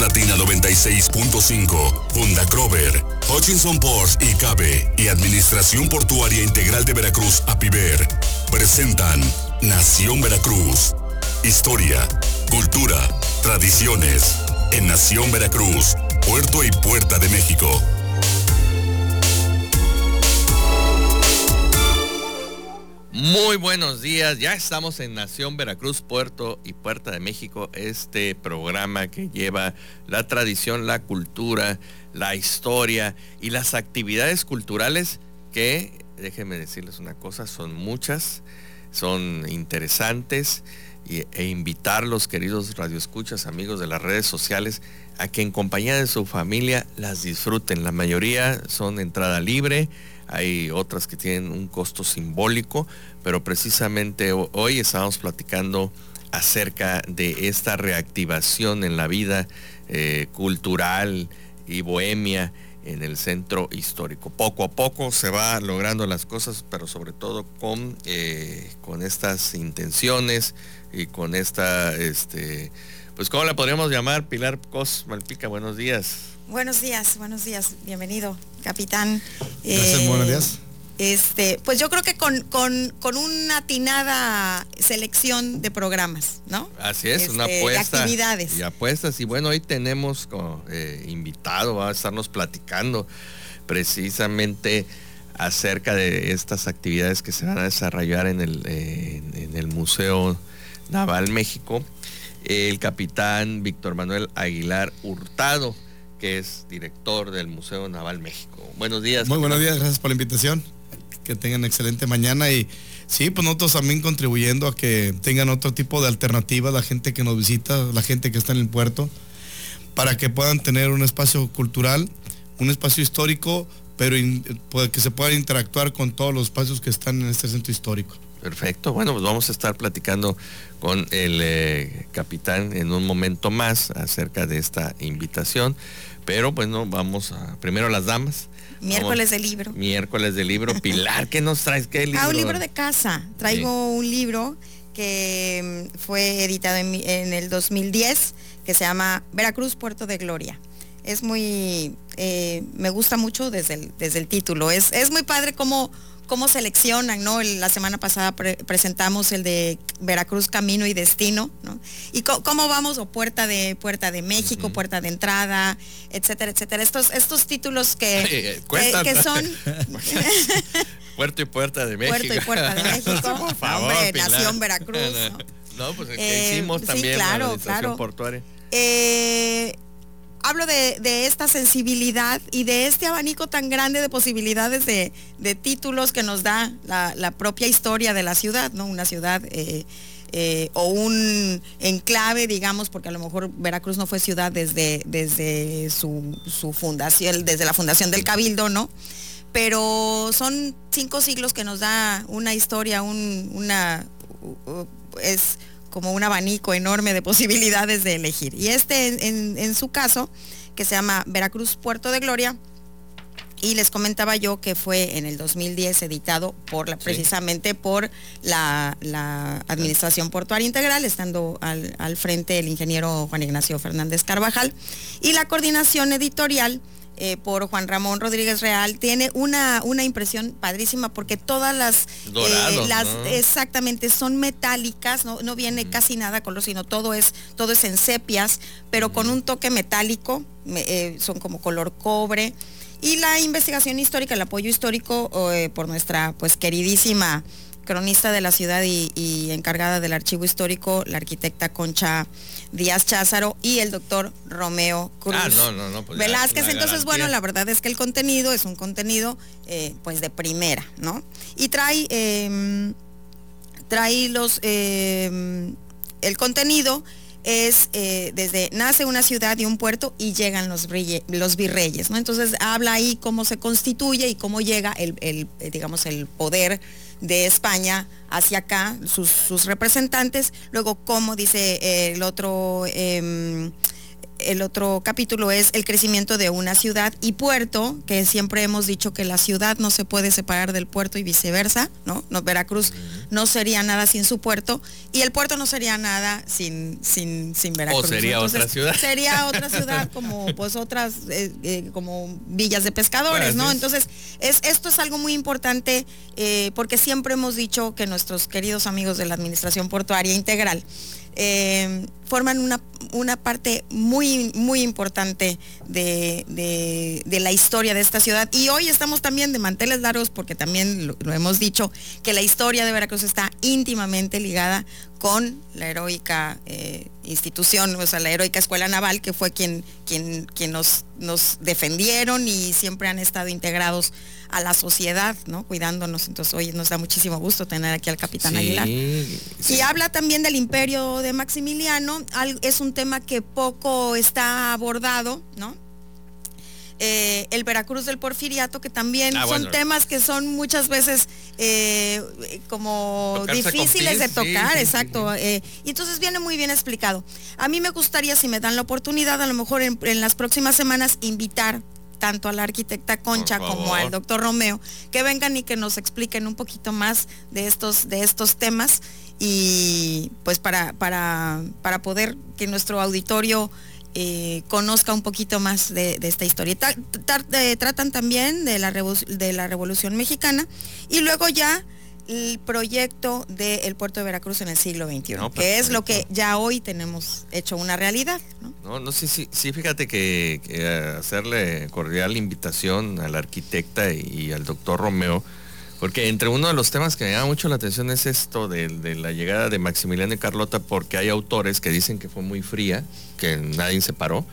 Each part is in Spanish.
Latina 96.5, Funda Crover, Hutchinson Ports y Cabe y Administración Portuaria Integral de Veracruz, APIVER, presentan Nación Veracruz. Historia, cultura, tradiciones. En Nación Veracruz, Puerto y Puerta de México. Muy buenos días, ya estamos en Nación Veracruz, Puerto y Puerta de México, este programa que lleva la tradición, la cultura, la historia y las actividades culturales que, déjenme decirles una cosa, son muchas, son interesantes e invitarlos, queridos radioescuchas, amigos de las redes sociales, a que en compañía de su familia las disfruten. La mayoría son entrada libre hay otras que tienen un costo simbólico, pero precisamente hoy estábamos platicando acerca de esta reactivación en la vida eh, cultural y bohemia en el centro histórico. Poco a poco se va logrando las cosas, pero sobre todo con, eh, con estas intenciones y con esta, este, pues ¿cómo la podríamos llamar? Pilar Cos Malpica, buenos días. Buenos días, buenos días, bienvenido, capitán. Gracias, buenos días. Este, pues yo creo que con, con, una atinada selección de programas, ¿no? Así es, una este, apuesta. actividades. Y apuestas. Y bueno, hoy tenemos como, eh, invitado a estarnos platicando precisamente acerca de estas actividades que se van a desarrollar en el, en el Museo Naval México. El capitán Víctor Manuel Aguilar Hurtado que es director del Museo Naval México. Buenos días. Muy buenos días, gracias por la invitación. Que tengan excelente mañana y sí, pues nosotros también contribuyendo a que tengan otro tipo de alternativas la gente que nos visita, la gente que está en el puerto, para que puedan tener un espacio cultural, un espacio histórico, pero pues, que se puedan interactuar con todos los espacios que están en este centro histórico. Perfecto. Bueno, pues vamos a estar platicando con el eh, capitán en un momento más acerca de esta invitación. Pero bueno, vamos a primero las damas. Miércoles de libro. Miércoles de libro. Pilar, ¿qué nos traes? ¿Qué libro? Ah, un libro de casa. Traigo un libro que mm, fue editado en, el 2010 que se llama Veracruz, Puerto de Gloria. Es muy, eh, me gusta mucho desde el, desde el título. Es, es muy padre como cómo seleccionan, ¿no? la semana pasada presentamos el de Veracruz Camino y Destino, ¿no? Y cómo vamos, o Puerta de Puerta de México, Puerta de Entrada, etcétera, etcétera. Estos, estos títulos que, eh, que, son. Puerto y Puerta de México. Puerto y Puerta de México. Por favor, Hombre, Nación Veracruz. No, pues que eh, hicimos también claro, la claro. portuaria. Eh, hablo de, esta sensibilidad y de este abanico tan grande de posibilidades de, títulos que nos da la, propia historia de la ciudad, ¿no? Una ciudad eh, eh, o un enclave, digamos, porque a lo mejor Veracruz no fue ciudad desde, desde su, fundación, desde la fundación del Cabildo, ¿no? Pero son cinco siglos que nos da una historia, un, una es como un abanico enorme de posibilidades de elegir. Y este en, su caso, que se llama Veracruz Puerto de Gloria, y les comentaba yo que fue en el 2010 editado por la, precisamente por la, Administración Portuaria Integral, estando al, al, frente el ingeniero Juan Ignacio Fernández Carvajal, y la coordinación editorial eh, por Juan Ramón Rodríguez Real, tiene una, una impresión padrísima porque todas las, eh, las exactamente son metálicas, no, no viene casi nada color, sino todo es, todo es en sepias, pero con un toque metálico, eh, son como color cobre. Y la investigación histórica, el apoyo histórico por nuestra pues queridísima cronista de la ciudad y, encargada del archivo histórico, la arquitecta Concha Díaz Cházaro y el doctor Romeo Cruz ah, pues Velázquez. Entonces, bueno, la verdad es que el contenido es un contenido eh, pues de primera, ¿no? Y trae, em, trae los, em, el contenido es eh, desde nace una ciudad y un puerto y llegan los, los virreyes, ¿no? Entonces habla ahí cómo se constituye y cómo llega el, el digamos, el poder de España hacia acá, sus, representantes, luego cómo dice eh, el otro... Em, el otro capítulo es el crecimiento de una ciudad y puerto, que siempre hemos dicho que la ciudad no se puede separar del puerto y viceversa, ¿no? no Veracruz no sería nada sin su puerto y el puerto no sería nada sin, sin, sin Veracruz. O sería otra ciudad. Sería otra ciudad como pues otras, eh, eh, como villas de pescadores, ¿no? Entonces, es, esto es algo muy importante eh, porque siempre hemos dicho que nuestros queridos amigos de la Administración Portuaria Integral forman una, una, parte muy, muy importante de, la historia de esta ciudad. Y hoy estamos también de manteles largos porque también lo, hemos dicho que la historia de Veracruz está íntimamente ligada con la heroica eh, institución, o sea, la heroica escuela naval, que fue quien, quien, quien nos, nos defendieron y siempre han estado integrados a la sociedad, ¿no? Cuidándonos. Entonces hoy nos da muchísimo gusto tener aquí al capitán Aguilar. Y habla también del imperio de Maximiliano. Es un tema que poco está abordado, ¿no? Eh, el Veracruz del Porfiriato, que también ah, son temas que son muchas veces eh, como difíciles de tocar, exacto. Eh, y entonces viene muy bien explicado. A mí me gustaría, si me dan la oportunidad, a lo mejor en las próximas semanas, invitar tanto a la arquitecta Concha como al doctor Romeo, que vengan y que nos expliquen un poquito más de estos, de estos temas y pues para, para, para poder que nuestro auditorio eh, conozca un poquito más de, esta historia. Eh, tratan también de la, de la Revolución Mexicana y luego ya el proyecto del puerto de Veracruz en el siglo XXI, que es lo que ya hoy tenemos hecho una realidad. No, no, sí, sí, sí fíjate que, hacerle cordial invitación a la arquitecta y, al doctor Romeo, porque entre uno de los temas que me llama mucho la atención es esto de, de, la llegada de Maximiliano y Carlota, porque hay autores que dicen que fue muy fría, que nadie se paró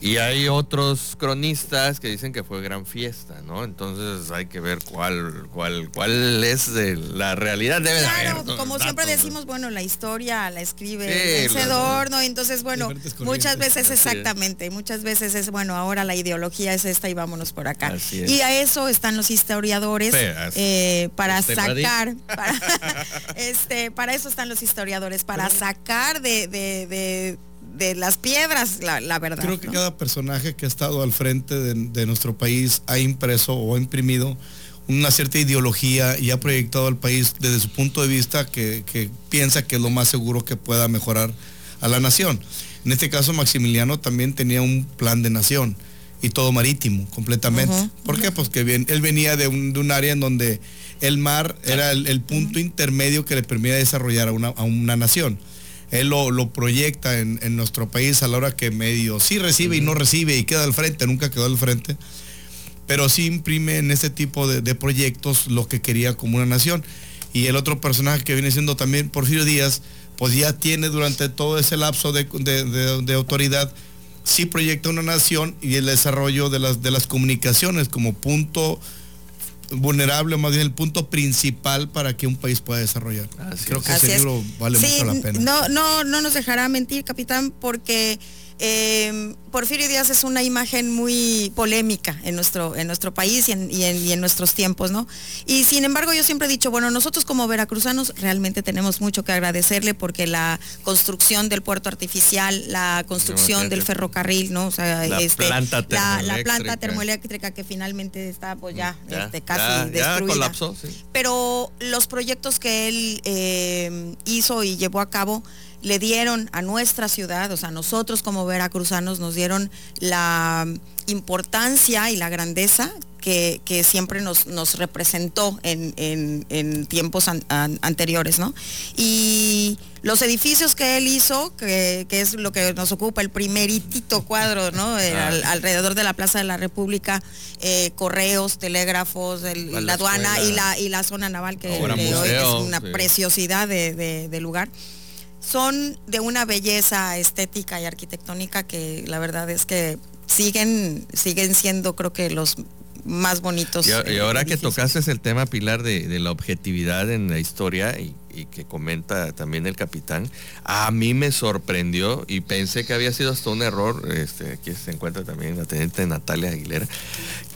y hay otros cronistas que dicen que fue gran fiesta, ¿no? Entonces hay que ver cuál, cuál, cuál es de la realidad. Debe claro, como siempre decimos, bueno, la historia la escribe el vencedor, ¿no? Entonces, bueno, muchas veces exactamente, muchas veces es, bueno, ahora la ideología es esta y vámonos por acá. Y a eso están los historiadores eh, para sacar, para, este, para eso están los historiadores, para sacar de de las piedras, la, verdad. Creo que cada personaje que ha estado al frente de, nuestro país ha impreso o ha imprimido una cierta ideología y ha proyectado al país desde su punto de vista que, piensa que es lo más seguro que pueda mejorar a la nación. En este caso, Maximiliano también tenía un plan de nación y todo marítimo, completamente. ¿Por qué? Pues que bien, él venía de un, área en donde el mar era el, punto intermedio que le permitía desarrollar a una, a una nación él lo, proyecta en, nuestro país a la hora que medio sí recibe y no recibe y queda al frente, nunca quedó al frente, pero sí imprime en este tipo de, proyectos lo que quería como una nación. Y el otro personaje que viene siendo también Porfirio Díaz, pues ya tiene durante todo ese lapso de, de autoridad, sí proyecta una nación y el desarrollo de las, de las comunicaciones como punto vulnerable, más bien el punto principal para que un país pueda desarrollar. Creo que ese libro vale mucho la pena. No, no, no nos dejará mentir, capitán, porque eh, Porfirio Díaz es una imagen muy polémica en nuestro, en nuestro país y en, nuestros tiempos, ¿no? Y sin embargo yo siempre he dicho, bueno, nosotros como veracruzanos realmente tenemos mucho que agradecerle porque la construcción del puerto artificial, la construcción del ferrocarril, ¿no? O sea, la, este, planta, la, planta termoeléctrica que finalmente está pues ya, este, casi destruida. Pero los proyectos que él eh, hizo y llevó a cabo, le dieron a nuestra ciudad, o sea, nosotros como veracruzanos nos dieron la importancia y la grandeza que, siempre nos, nos representó en, tiempos anteriores, ¿no? Y los edificios que él hizo, que, es lo que nos ocupa, el primeritito cuadro, ¿no? alrededor de la Plaza de la República, eh, correos, telégrafos, la, aduana y la, y la zona naval, que hoy es una preciosidad de lugar son de una belleza estética y arquitectónica que la verdad es que siguen, siguen siendo creo que los más bonitos. Y, ahora que tocaste el tema, Pilar, de, la objetividad en la historia y, que comenta también el capitán, a mí me sorprendió y pensé que había sido hasta un error, este, aquí se encuentra también la teniente Natalia Aguilera,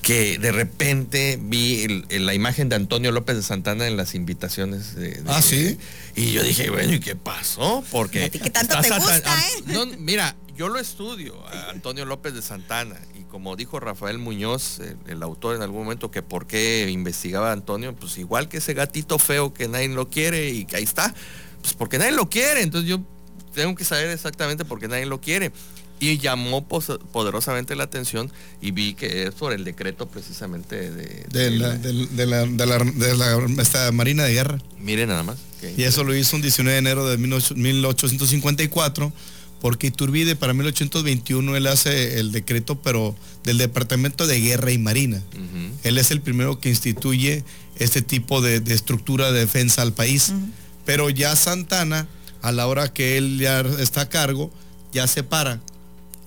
que de repente vi la imagen de Antonio López de Santana en las invitaciones de, ah sí y yo dije bueno y qué pasó porque ¿Qué tanto te gusta, eh? mira yo lo estudio, a Antonio López de Santana, y como dijo Rafael Muñoz, el, autor en algún momento, que por qué investigaba a Antonio, pues igual que ese gatito feo que nadie lo quiere y que ahí está, pues porque nadie lo quiere, entonces yo tengo que saber exactamente por qué nadie lo quiere y llamó poderosamente la atención y vi que es por el decreto precisamente de, de, la, de, la, Marina de Guerra. Mire nada más. Y eso lo hizo un 19 de enero de 1854 porque Iturbide para 1821 él hace el decreto pero del Departamento de Guerra y Marina. Él es el primero que instituye este tipo de, estructura de defensa al país. Pero ya Santana, a la hora que él ya está a cargo, ya separa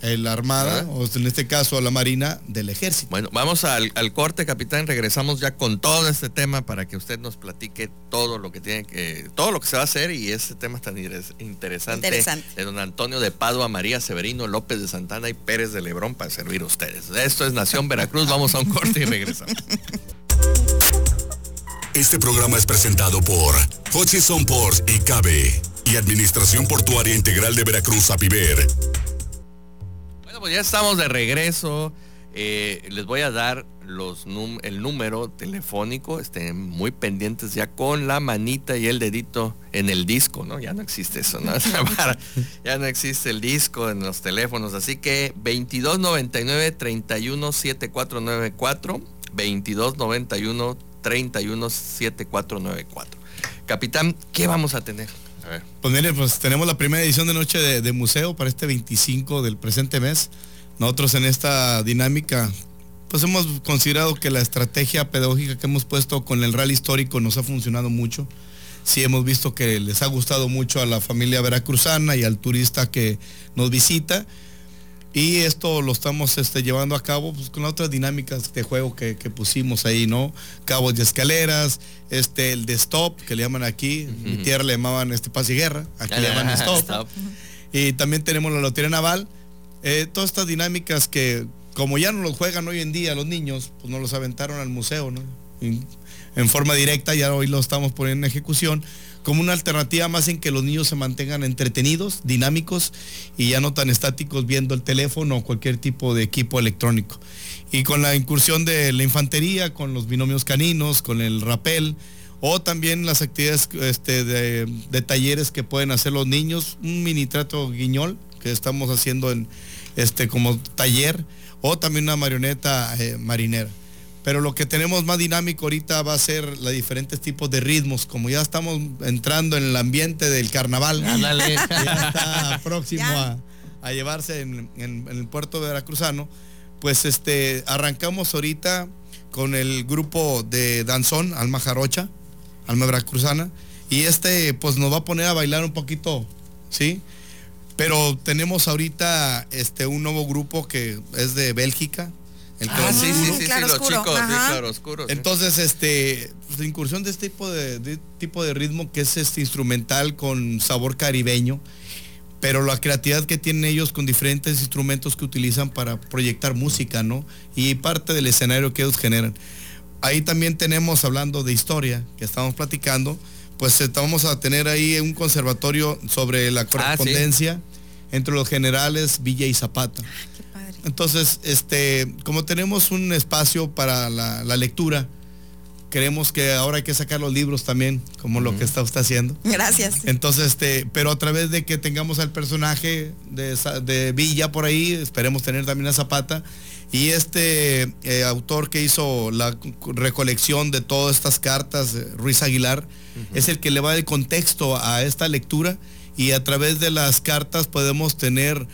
la Armada, o en este caso a la Marina del Ejército. Bueno, vamos al, corte, capitán. Regresamos ya con todo este tema para que usted nos platique todo lo que tiene que, todo lo que se va a hacer y ese tema tan interesante, de don Antonio de Padua, María Severino, López de Santana y Pérez de Lebrón para servir a ustedes. Esto es Nación Veracruz. Vamos a un corte y regresamos. Este programa es presentado por Hutchison Port y Cabe y Administración Portuaria Integral de Veracruz, APIVER pues ya estamos de regreso. Eh, les voy a dar el número telefónico, estén muy pendientes ya con la manita y el dedito en el disco, ¿no? Ya no existe eso, ¿no? ya no existe el disco en los teléfonos, así que 2299 317494 2291 317494. Capitán, ¿qué vamos a tener? Pues mire, pues tenemos la primera edición de Noche de, Museo para este 25 del presente mes. Nosotros en esta dinámica, pues hemos considerado que la estrategia pedagógica que hemos puesto con el rally histórico nos ha funcionado mucho. Sí hemos visto que les ha gustado mucho a la familia veracruzana y al turista que nos visita y esto lo estamos este, llevando a cabo pues, con otras dinámicas de juego que, pusimos ahí, ¿no? Cabos de escaleras, este, el de stop, que le llaman aquí, mi tierra le llamaban este paz y guerra, aquí le llaman stop. Y también tenemos la lotería naval. Eh, todas estas dinámicas que, como ya no los juegan hoy en día los niños, pues nos los aventaron al museo, ¿no? en forma directa, ya hoy lo estamos poniendo en ejecución como una alternativa más en que los niños se mantengan entretenidos, dinámicos y ya no tan estáticos viendo el teléfono o cualquier tipo de equipo electrónico. Y con la incursión de la infantería, con los binomios caninos, con el rapel, o también las actividades este, de, talleres que pueden hacer los niños, un mini trato guiñol que estamos haciendo en, este, como taller, o también una marioneta eh, marinera. Pero lo que tenemos más dinámico ahorita va a ser los diferentes tipos de ritmos. Como ya estamos entrando en el ambiente del carnaval, ya está próximo a, llevarse en, el puerto veracruzano, pues este arrancamos ahorita con el grupo de danzón, Alma Jarocha, Alma Veracruzana, y este pues nos va a poner a bailar un poquito, ¿sí? Pero tenemos ahorita este un nuevo grupo que es de Bélgica, ah, sí, sí, sí, los chicos, claro, oscuros. Entonces, este, la incursión de este tipo de, tipo de ritmo que es este instrumental con sabor caribeño, pero la creatividad que tienen ellos con diferentes instrumentos que utilizan para proyectar música, ¿no? Y parte del escenario que ellos generan. Ahí también tenemos, hablando de historia, que estamos platicando, pues eh, vamos a tener ahí un conservatorio sobre la ah, correspondencia entre los generales Villa y Zapata. Entonces, este, como tenemos un espacio para la, lectura, creemos que ahora hay que sacar los libros también, como lo que está usted haciendo. Gracias. Entonces, este, pero a través de que tengamos al personaje de, Villa por ahí, esperemos tener también a Zapata. Y este eh, autor que hizo la recolección de todas estas cartas, eh, Ruiz Aguilar, es el que le va el contexto a esta lectura y a través de las cartas podemos tener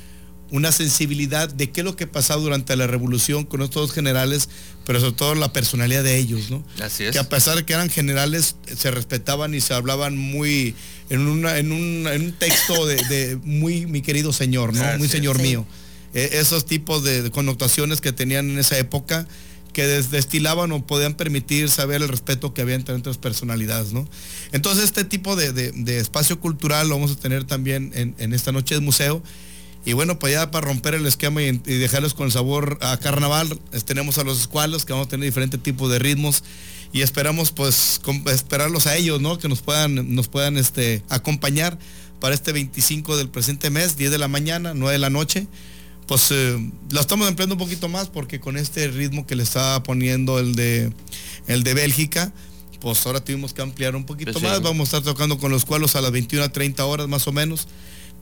una sensibilidad de qué es lo que pasó durante la revolución con estos dos generales, pero sobre todo la personalidad de ellos, ¿no? Así es. Que a pesar de que eran generales, se respetaban y se hablaban muy en, una, en, un, texto de, muy mi querido señor, ¿no? muy señor mío. E, esos tipos de, connotaciones que tenían en esa época que destilaban o podían permitir saber el respeto que había entre otras personalidades, ¿no? Entonces este tipo de, espacio cultural lo vamos a tener también en, en esta noche de museo y bueno, pues ya para romper el esquema y, dejarles con el sabor a carnaval, tenemos a los escualos que vamos a tener diferentes tipos de ritmos y esperamos pues esperarlos a ellos, ¿no? Que nos puedan, nos puedan este, acompañar para este 25 del presente mes, 10 de la mañana, 9 de la noche. Pues eh, lo estamos empleando un poquito más porque con este ritmo que le estaba poniendo el de, el de Bélgica, pues ahora tuvimos que ampliar un poquito Pues sí. más. Vamos a estar tocando con los cualos a las 21 a 30 horas más o menos.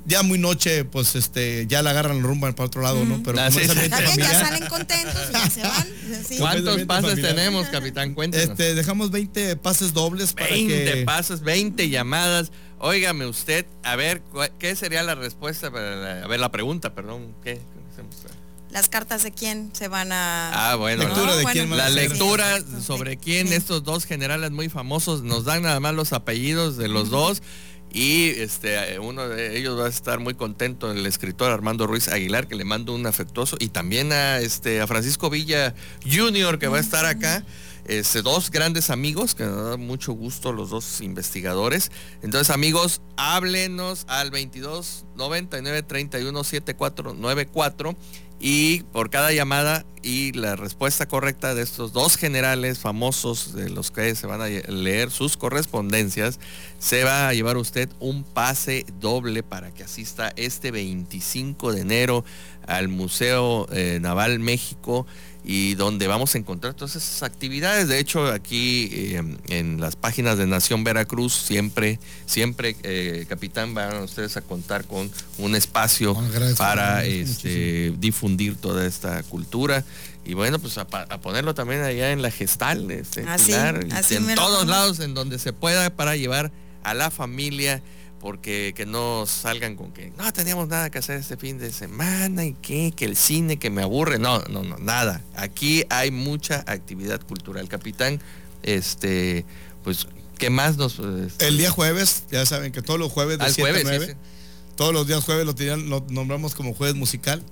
Ya muy noche, pues este, ya la agarran rumba para otro lado, ¿no? Pero Ah, como sí, ya salen contentos ya se van. Sí. ¿Cuántos pases familiar. tenemos, capitán? Cuéntanos. este, dejamos 20 pases dobles para 20 que... pasos, 20 llamadas. Óigame usted, a ver, ¿cuál- ¿qué sería la respuesta para la, a ver, la pregunta, perdón, ¿qué? Las cartas de quién se van a. Ah, bueno. Lectura de bueno, quién La lectura sí, sobre quién, Sí. estos dos generales muy famosos, nos dan nada más los apellidos de los dos y este uno de ellos va a estar muy contento, el escritor Armando Ruiz Aguilar, que le mando un afectuoso, y también a este a Francisco Villa Jr. que va a estar acá. Este, dos grandes amigos, que nos da mucho gusto los dos investigadores. Entonces, amigos, háblenos al 22 99 31 74 94 y por cada llamada y la respuesta correcta de estos dos generales famosos de los que se van a leer sus correspondencias, se va a llevar usted un pase doble para que asista este 25 de enero al Museo eh, Naval México y donde vamos a encontrar todas esas actividades. De hecho, aquí eh, en las páginas de Nación Veracruz siempre, siempre, eh, capitán, van ustedes a contar con un espacio Ah, gracias, para este, difundir toda esta cultura. Y bueno, pues a, ponerlo también allá en la gestal, este, Así, Pilar, y así en todos pongo. lados en donde se pueda para llevar a la familia porque que no salgan con que no teníamos nada que hacer este fin de semana y que, que el cine que me aburre. No, no, no, nada. Aquí hay mucha actividad cultural. Capitán, este, pues, ¿qué más nos... este, El día jueves, ya saben que todos los jueves de al 7 jueves, a sí, 9, sí. todos los días jueves lo, tenían- lo nombramos como jueves musical.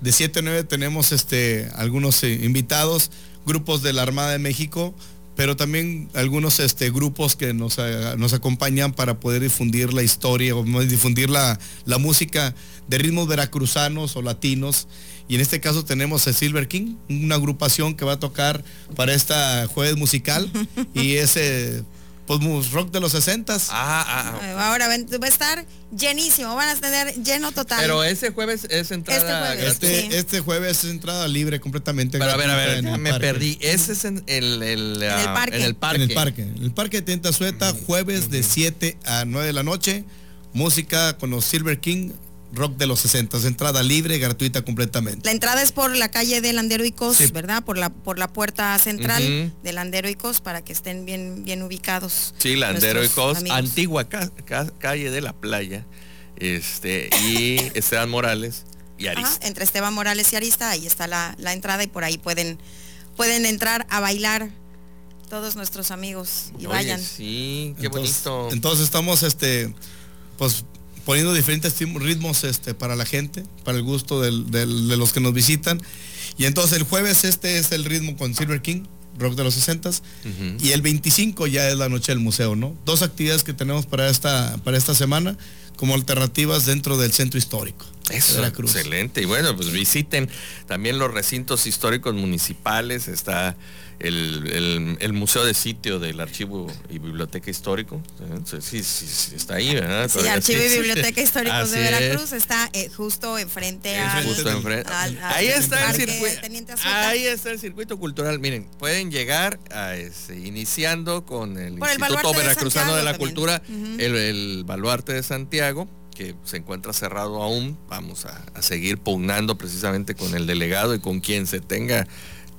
De 7 a 9 tenemos este, algunos eh, invitados, grupos de la Armada de México, pero también algunos este, grupos que nos, eh, nos acompañan para poder difundir la historia o difundir la, la música de ritmos veracruzanos o latinos. Y en este caso tenemos a Silver King, una agrupación que va a tocar para esta jueves musical y ese pues mus- rock de los 60 Ah, ah, ah. Ahora ven- va a estar llenísimo, van a tener lleno total. Pero ese jueves es entrada Este jueves. Este, Sí. este jueves es entrada libre completamente. Pero a ver, a ver, en me parque. perdí. Ese es en el, el, ah, el parque. En el parque. En el parque. En el parque de Tienda Sueta, jueves de 7 a 9 de la noche. Música con los Silver King, rock de los 60. Entrada libre, gratuita completamente. La entrada es por la calle de Landero y Cos, Sí. ¿verdad? Por la por la puerta central Ujú. de Landero y Cos para que estén bien bien ubicados. Sí, Landero y Cos, amigos. antigua ca- ca- calle de la playa. Este, y Esteban Morales y Ajá, Arista. entre Esteban Morales y Arista, ahí está la, la entrada y por ahí pueden pueden entrar a bailar todos nuestros amigos y Oye, vayan. Sí, qué entonces, bonito. Entonces estamos este pues poniendo diferentes ritmos este para la gente, para el gusto del- del- de los que nos visitan. Y entonces el jueves este es el ritmo con Silver King, rock de los 60 Ujú. y el 25 ya es la noche del museo, ¿no? Dos actividades que tenemos para esta para esta semana como alternativas dentro del centro histórico. de Eso, excelente. Y bueno, pues visiten también los recintos históricos municipales. Está el, el- el Museo de Sitio del Archivo y Biblioteca Histórico. Eh, Sí, sí, sí, está ahí, ¿verdad? Sí, Todavía Archivo y. Biblioteca Históricos Así de es. Veracruz está eh, justo enfrente al, Justo enfrente. al- al ahí está el circuito. Ahí está el circuito cultural. Miren, pueden llegar a ese, iniciando con el Por Instituto Veracruzano de la Cultura, el, el Baluarte de Santiago, que se encuentra cerrado aún. Vamos a, a seguir pugnando precisamente con el delegado y con quien se tenga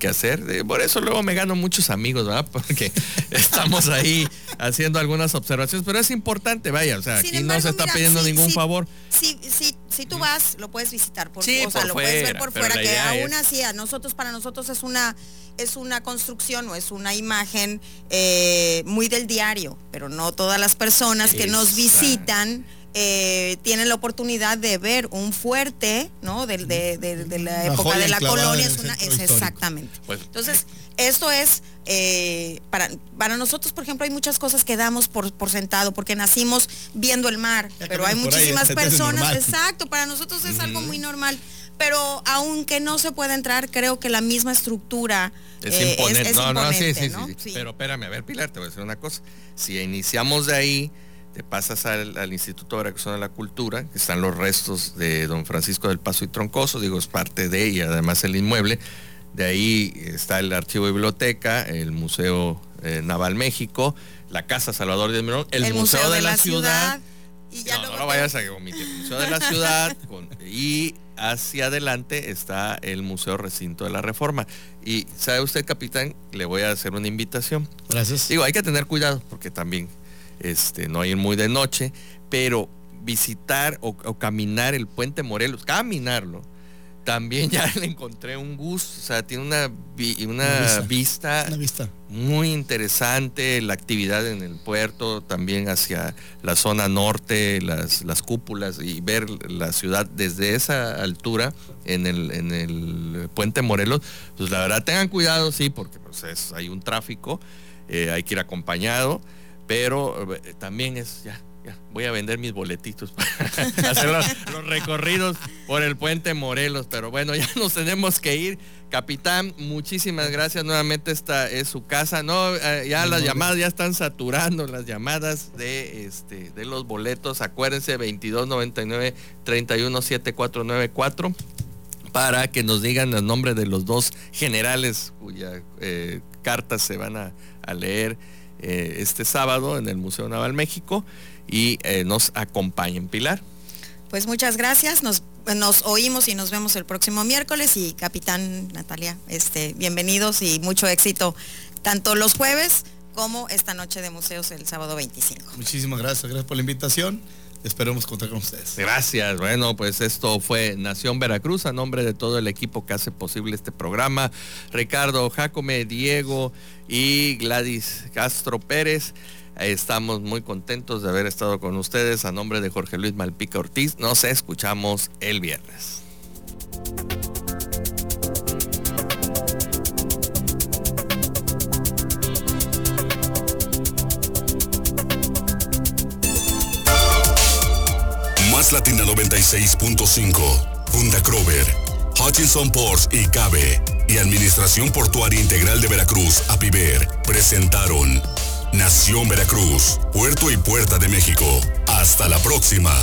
que hacer. Eh, Por eso luego me gano muchos amigos, ¿verdad? Porque estamos ahí haciendo algunas observaciones, pero es importante, vaya, o sea, Sin aquí no se está mira, pidiendo sí, ningún sí, favor. Si, si, si tú vas, lo puedes visitar por, Sí, o sea, por lo puedes ver fuera, por fuera, que aún es- así a nosotros, para nosotros es una, es una construcción o es una imagen eh, muy del diario, pero no todas las personas que nos visitan eh, tienen la oportunidad de ver un fuerte, ¿no? De, de- de- de la Una época de la colonia, es una, es exactamente. Pues- Entonces, esto es, eh, para, para nosotros, por ejemplo, hay muchas cosas que damos por, por sentado, porque nacimos viendo el mar, Ya pero hay ahí, muchísimas personas, exacto, para nosotros es algo muy normal. Pero aunque no se pueda entrar, creo que la misma estructura Es eh, imponente. es no, no, sí, imponente, sí, ¿no? sí, sí. Sí. Pero espérame, a ver, Pilar, te voy a decir una cosa. Si iniciamos de ahí, te pasas al, Instituto Veracruzano de la Cultura, que están los restos de don Francisco del Paso y Troncoso, digo, es parte de ella, además el inmueble. De ahí está el Archivo de Biblioteca, el Museo eh, Naval México, la Casa Salvador de Mirón, el, Museo, de, la, Ciudad. y ya no, no lo vayas a omitir. El Museo de la Ciudad y hacia adelante está el Museo Recinto de la Reforma. Y sabe usted, capitán, le voy a hacer una invitación. Gracias. Digo, hay que tener cuidado porque también este, no ir muy de noche, pero visitar o, caminar el puente Morelos, caminarlo, también ya le encontré un gusto, o sea, tiene una, una, vista, muy interesante, la actividad en el puerto, también hacia la zona norte, las, las cúpulas y ver la ciudad desde esa altura en el, en el puente Morelos, pues la verdad tengan cuidado, sí, porque pues hay un tráfico, eh, hay que ir acompañado pero eh, también es ya, ya, voy a vender mis boletitos para hacer los, recorridos por el puente Morelos, pero bueno, ya nos tenemos que ir. Capitán, muchísimas gracias. Nuevamente esta es su casa. No, eh, ya las llamadas ya están saturando las llamadas de este de los boletos. Acuérdense 2299 317494 para que nos digan el nombre de los dos generales cuya eh, cartas se van a leer eh, este sábado en el Museo Naval México y eh, nos acompañen. Pilar. Pues muchas gracias, nos, nos oímos y nos vemos el próximo miércoles y capitán Natalia, este, bienvenidos y mucho éxito tanto los jueves como esta noche de museos el sábado 25. Muchísimas gracias, gracias por la invitación esperemos contar con ustedes. Gracias. Bueno, pues esto fue Nación Veracruz a nombre de todo el equipo que hace posible este programa. Ricardo Jacome, Diego y Gladys Castro Pérez. Estamos muy contentos de haber estado con ustedes. A nombre de Jorge Luis Malpica Ortiz, nos escuchamos el viernes. Latina 96.5, Funda Crover, Hutchinson Ports y Cabe y Administración Portuaria Integral de Veracruz, APIVER, presentaron Nación Veracruz, Puerto y Puerta de México. Hasta la próxima.